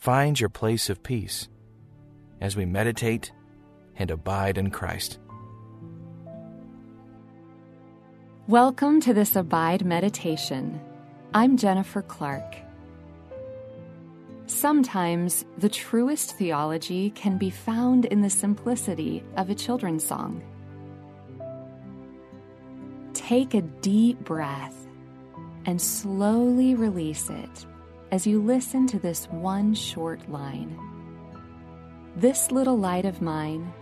find your place of peace as we meditate and abide in Christ. Welcome to this Abide meditation. I'm Jennifer Clark. Sometimes the truest theology can be found in the simplicity of a children's song. Take a deep breath and slowly release it as you listen to this one short line. This little light of mine,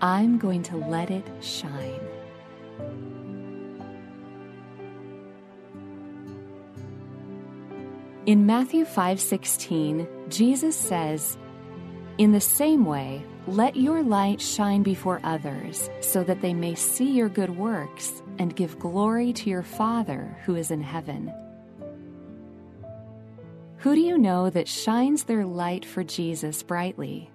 I'm going to let it shine. In Matthew 5:16, Jesus says, "In the same way, let your light shine before others, so that they may see your good works and give glory to your Father who is in heaven." Who do you know that shines their light for Jesus brightly?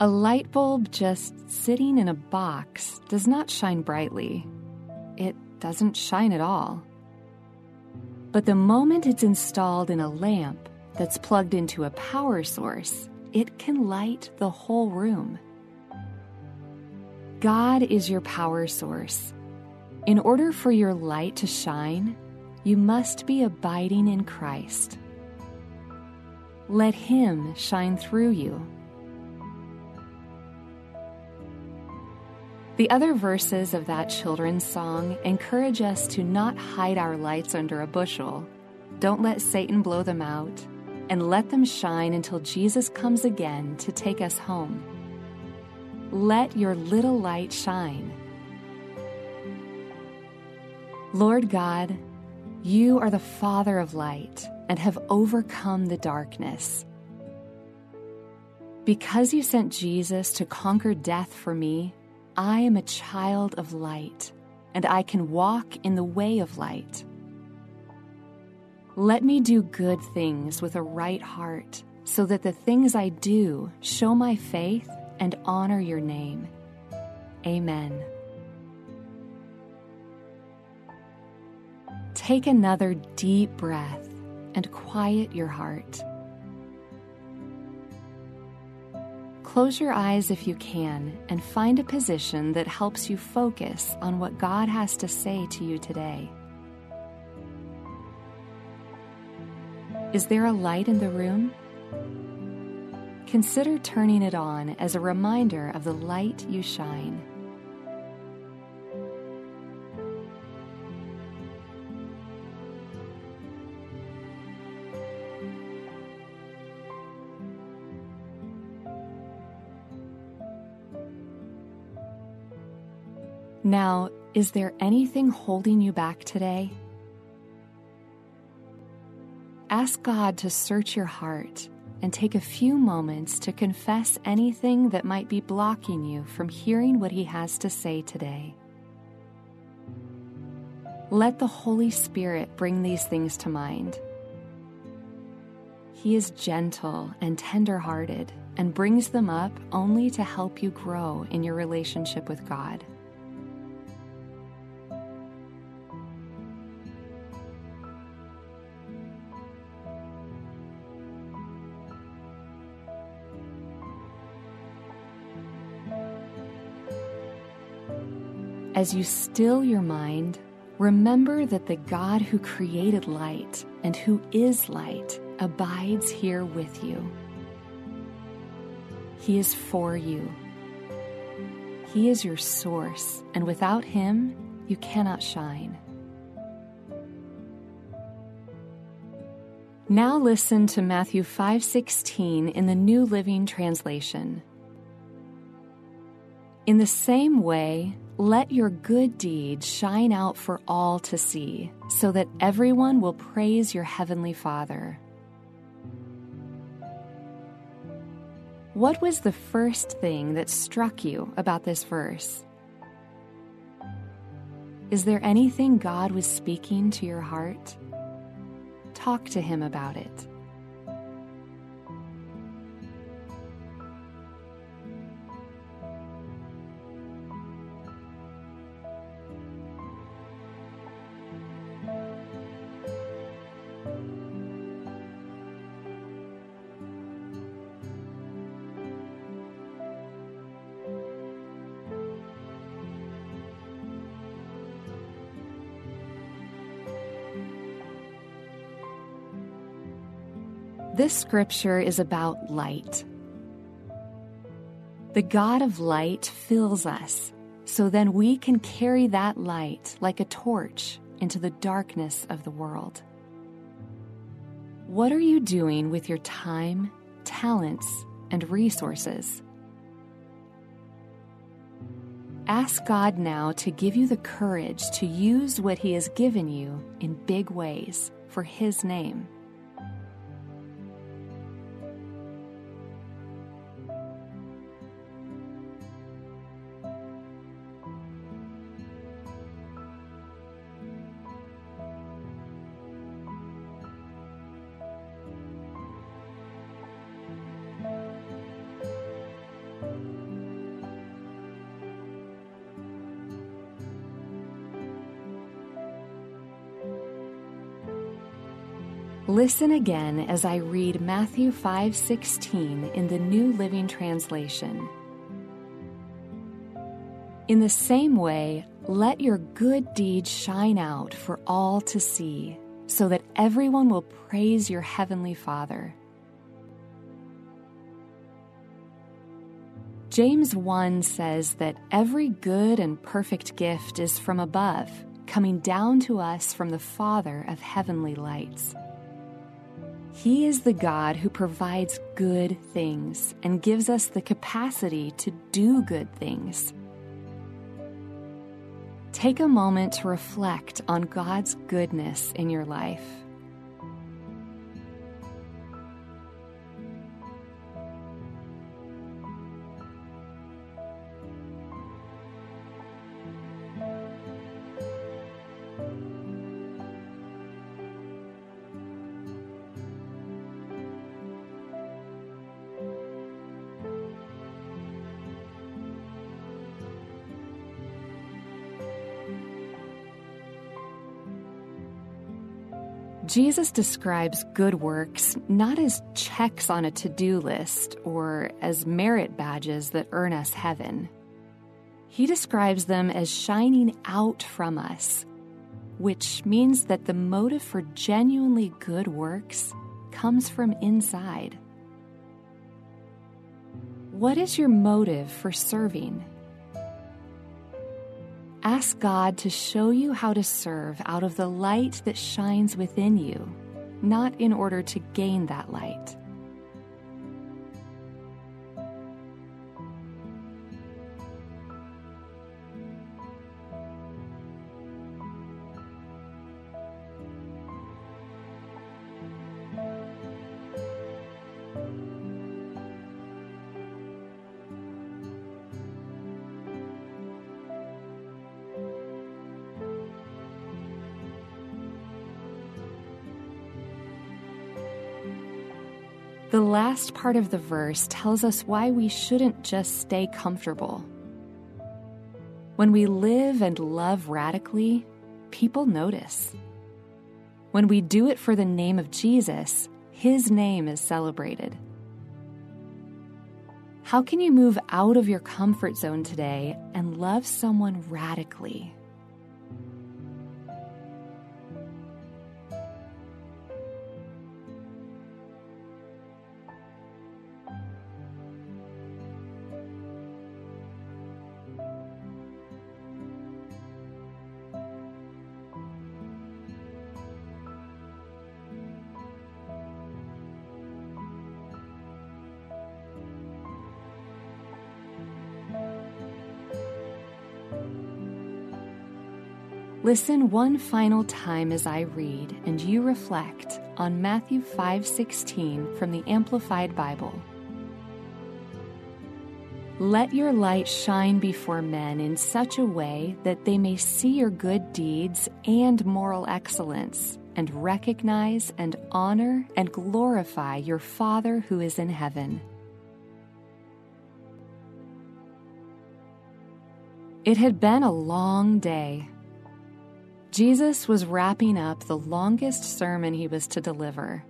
A light bulb just sitting in a box does not shine brightly. It doesn't shine at all. But the moment it's installed in a lamp that's plugged into a power source, it can light the whole room. God is your power source. In order for your light to shine, you must be abiding in Christ. Let Him shine through you. The other verses of that children's song encourage us to not hide our lights under a bushel. Don't let Satan blow them out, and let them shine until Jesus comes again to take us home. Let your little light shine. Lord God, you are the Father of light and have overcome the darkness. Because you sent Jesus to conquer death for me, I am a child of light, and I can walk in the way of light. Let me do good things with a right heart, so that the things I do show my faith and honor your name. Amen. Take another deep breath and quiet your heart. Close your eyes if you can and find a position that helps you focus on what God has to say to you today. Is there a light in the room? Consider turning it on as a reminder of the light you shine. Now, is there anything holding you back today? Ask God to search your heart and take a few moments to confess anything that might be blocking you from hearing what He has to say today. Let the Holy Spirit bring these things to mind. He is gentle and tender hearted and brings them up only to help you grow in your relationship with God. As you still your mind, remember that the God who created light and who is light abides here with you. He is for you. He is your source, and without Him, you cannot shine. Now listen to Matthew 5:16 in the New Living Translation. In the same way, let your good deeds shine out for all to see, so that everyone will praise your heavenly Father. What was the first thing that struck you about this verse? Is there anything God was speaking to your heart? Talk to Him about it. This scripture is about light. The God of light fills us, so then we can carry that light like a torch into the darkness of the world. What are you doing with your time, talents, and resources? Ask God now to give you the courage to use what He has given you in big ways for His name. Listen again as I read Matthew 5:16 in the New Living Translation. In the same way, let your good deeds shine out for all to see, so that everyone will praise your heavenly Father. James 1 says that every good and perfect gift is from above, coming down to us from the Father of heavenly lights. He is the God who provides good things and gives us the capacity to do good things. Take a moment to reflect on God's goodness in your life. Jesus describes good works not as checks on a to do list or as merit badges that earn us heaven. He describes them as shining out from us, which means that the motive for genuinely good works comes from inside. What is your motive for serving? Ask God to show you how to serve out of the light that shines within you, not in order to gain that light. The last part of the verse tells us why we shouldn't just stay comfortable. When we live and love radically, people notice. When we do it for the name of Jesus, His name is celebrated. How can you move out of your comfort zone today and love someone radically? Listen one final time as I read and you reflect on Matthew 5:16 from the Amplified Bible. Let your light shine before men in such a way that they may see your good deeds and moral excellence and recognize and honor and glorify your Father who is in heaven. It had been a long day. Jesus was wrapping up the longest sermon he was to deliver.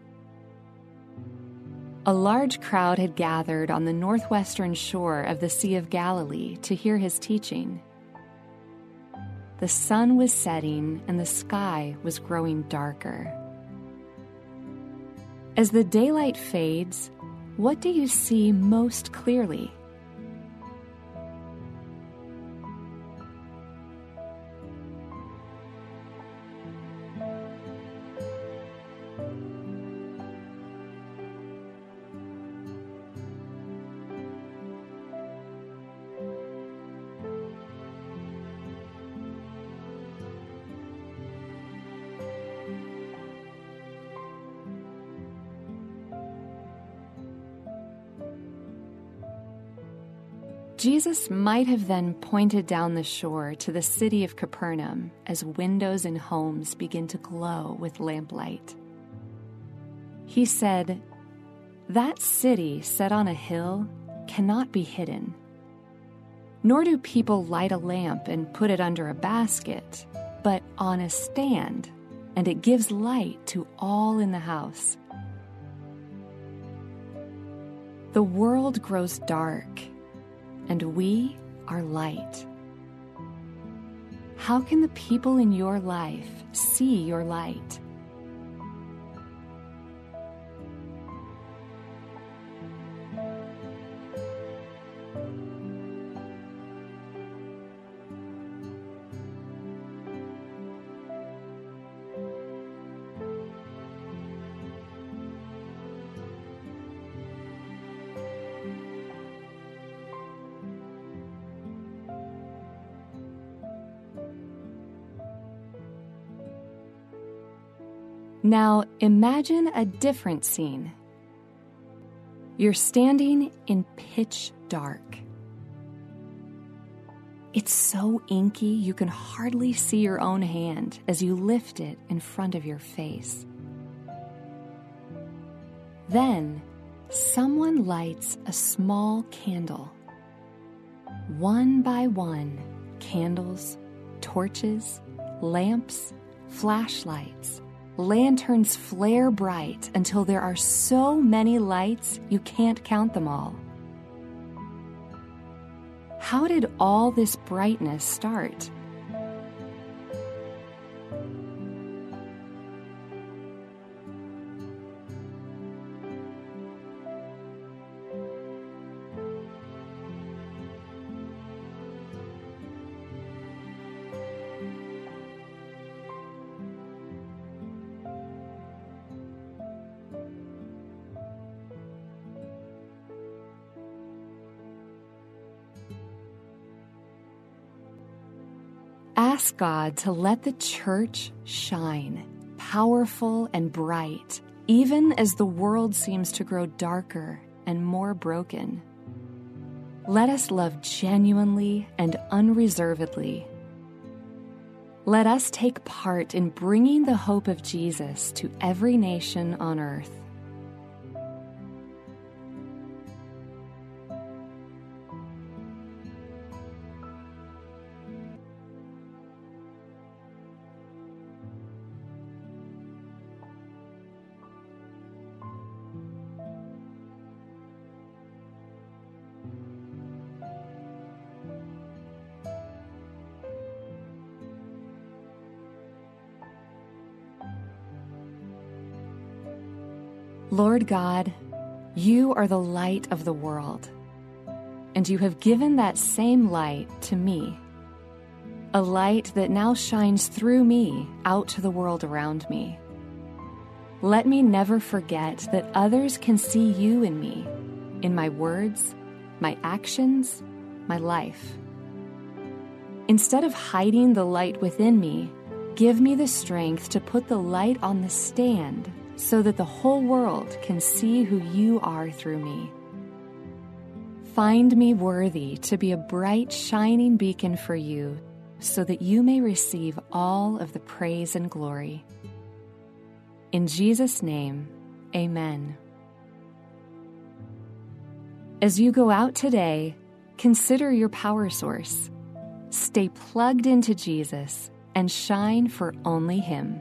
A large crowd had gathered on the northwestern shore of the Sea of Galilee to hear his teaching. The sun was setting and the sky was growing darker. As the daylight fades, what do you see most clearly? Jesus might have then pointed down the shore to the city of Capernaum as windows and homes begin to glow with lamplight. He said, That city set on a hill cannot be hidden. Nor do people light a lamp and put it under a basket, but on a stand, and it gives light to all in the house. The world grows dark and we are light. How can the people in your life see your light? Now imagine a different scene. You're standing in pitch dark. It's so inky you can hardly see your own hand as you lift it in front of your face. Then, someone lights a small candle. One by one, candles, torches, lamps, flashlights, lanterns flare bright until there are so many lights you can't count them all. How did all this brightness start? Ask God to let the church shine, powerful and bright, even as the world seems to grow darker and more broken. Let us love genuinely and unreservedly. Let us take part in bringing the hope of Jesus to every nation on earth. Lord God, you are the light of the world, and you have given that same light to me, a light that now shines through me out to the world around me. Let me never forget that others can see you in me, in my words, my actions, my life. Instead of hiding the light within me, Give me the strength to put the light on the stand so that the whole world can see who you are through me. Find me worthy to be a bright, shining beacon for you so that you may receive all of the praise and glory. In Jesus' name, amen. As you go out today, consider your power source. Stay plugged into Jesus and shine for only Him.